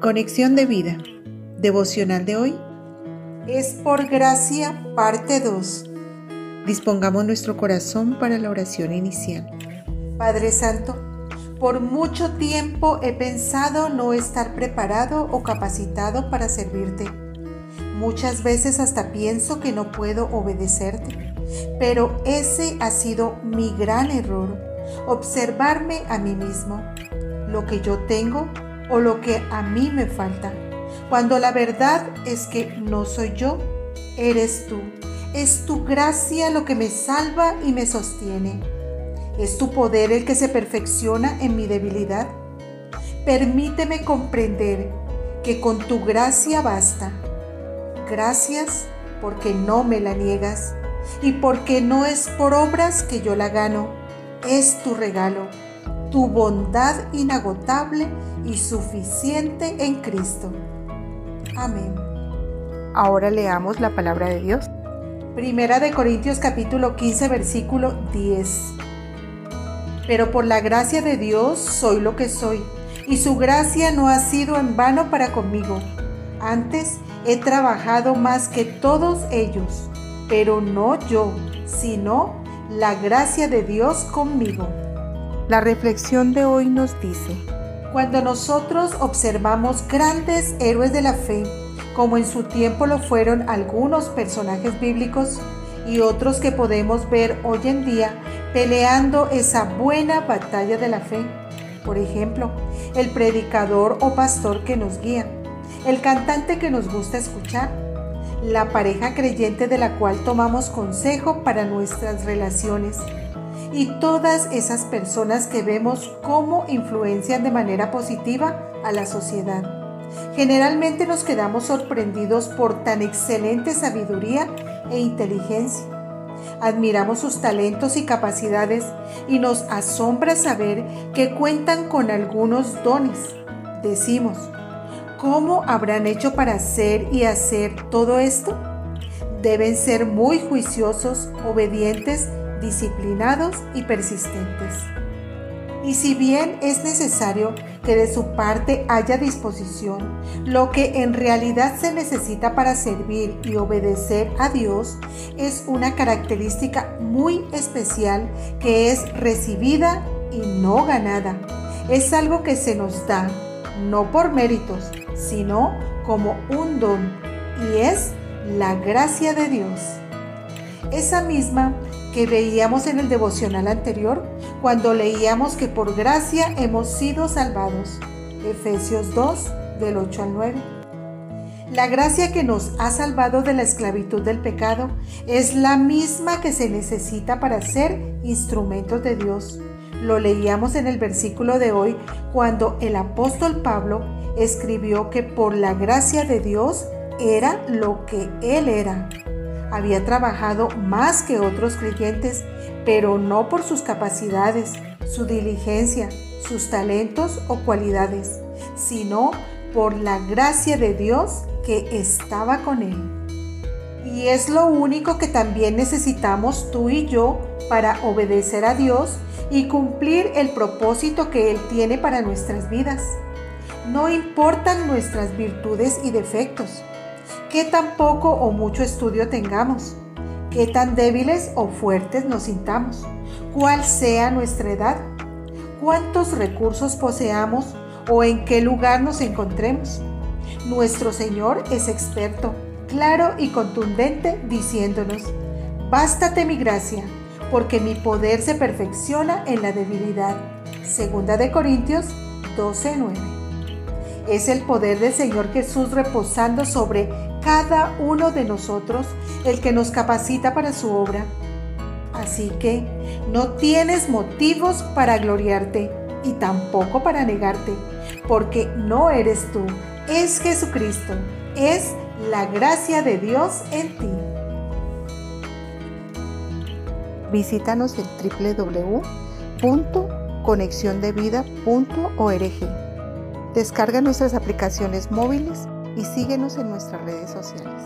Conexión de vida. Devocional de hoy. Es por gracia, parte 2. Dispongamos nuestro corazón para la oración inicial. Padre Santo, por mucho tiempo he pensado no estar preparado o capacitado para servirte. Muchas veces hasta pienso que no puedo obedecerte, pero ese ha sido mi gran error, observarme a mí mismo, lo que yo tengo o lo que a mí me falta, cuando la verdad es que no soy yo, eres tú. Es tu gracia lo que me salva y me sostiene. Es tu poder el que se perfecciona en mi debilidad. Permíteme comprender que con tu gracia basta. Gracias porque no me la niegas y porque no es por obras que yo la gano, es tu regalo tu bondad inagotable y suficiente en Cristo. Amén. Ahora leamos la palabra de Dios. Primera de Corintios capítulo 15 versículo 10. Pero por la gracia de Dios soy lo que soy, y su gracia no ha sido en vano para conmigo. Antes he trabajado más que todos ellos, pero no yo, sino la gracia de Dios conmigo. La reflexión de hoy nos dice, cuando nosotros observamos grandes héroes de la fe, como en su tiempo lo fueron algunos personajes bíblicos y otros que podemos ver hoy en día peleando esa buena batalla de la fe, por ejemplo, el predicador o pastor que nos guía, el cantante que nos gusta escuchar, la pareja creyente de la cual tomamos consejo para nuestras relaciones, y todas esas personas que vemos cómo influencian de manera positiva a la sociedad. Generalmente nos quedamos sorprendidos por tan excelente sabiduría e inteligencia. Admiramos sus talentos y capacidades y nos asombra saber que cuentan con algunos dones. Decimos, ¿cómo habrán hecho para hacer y hacer todo esto? Deben ser muy juiciosos, obedientes disciplinados y persistentes. Y si bien es necesario que de su parte haya disposición, lo que en realidad se necesita para servir y obedecer a Dios es una característica muy especial que es recibida y no ganada. Es algo que se nos da, no por méritos, sino como un don, y es la gracia de Dios. Esa misma que veíamos en el devocional anterior cuando leíamos que por gracia hemos sido salvados. Efesios 2 del 8 al 9. La gracia que nos ha salvado de la esclavitud del pecado es la misma que se necesita para ser instrumentos de Dios. Lo leíamos en el versículo de hoy cuando el apóstol Pablo escribió que por la gracia de Dios era lo que Él era había trabajado más que otros creyentes, pero no por sus capacidades, su diligencia, sus talentos o cualidades, sino por la gracia de Dios que estaba con él. Y es lo único que también necesitamos tú y yo para obedecer a Dios y cumplir el propósito que Él tiene para nuestras vidas. No importan nuestras virtudes y defectos, qué tan poco o mucho estudio tengamos, qué tan débiles o fuertes nos sintamos, cuál sea nuestra edad, cuántos recursos poseamos o en qué lugar nos encontremos. Nuestro Señor es experto, claro y contundente, diciéndonos, Bástate mi gracia, porque mi poder se perfecciona en la debilidad. Segunda de Corintios 12:9. Es el poder del Señor Jesús reposando sobre cada uno de nosotros el que nos capacita para su obra. Así que no tienes motivos para gloriarte y tampoco para negarte, porque no eres tú, es Jesucristo, es la gracia de Dios en ti. Visítanos en www.conexiondevida.org. Descarga nuestras aplicaciones móviles y síguenos en nuestras redes sociales.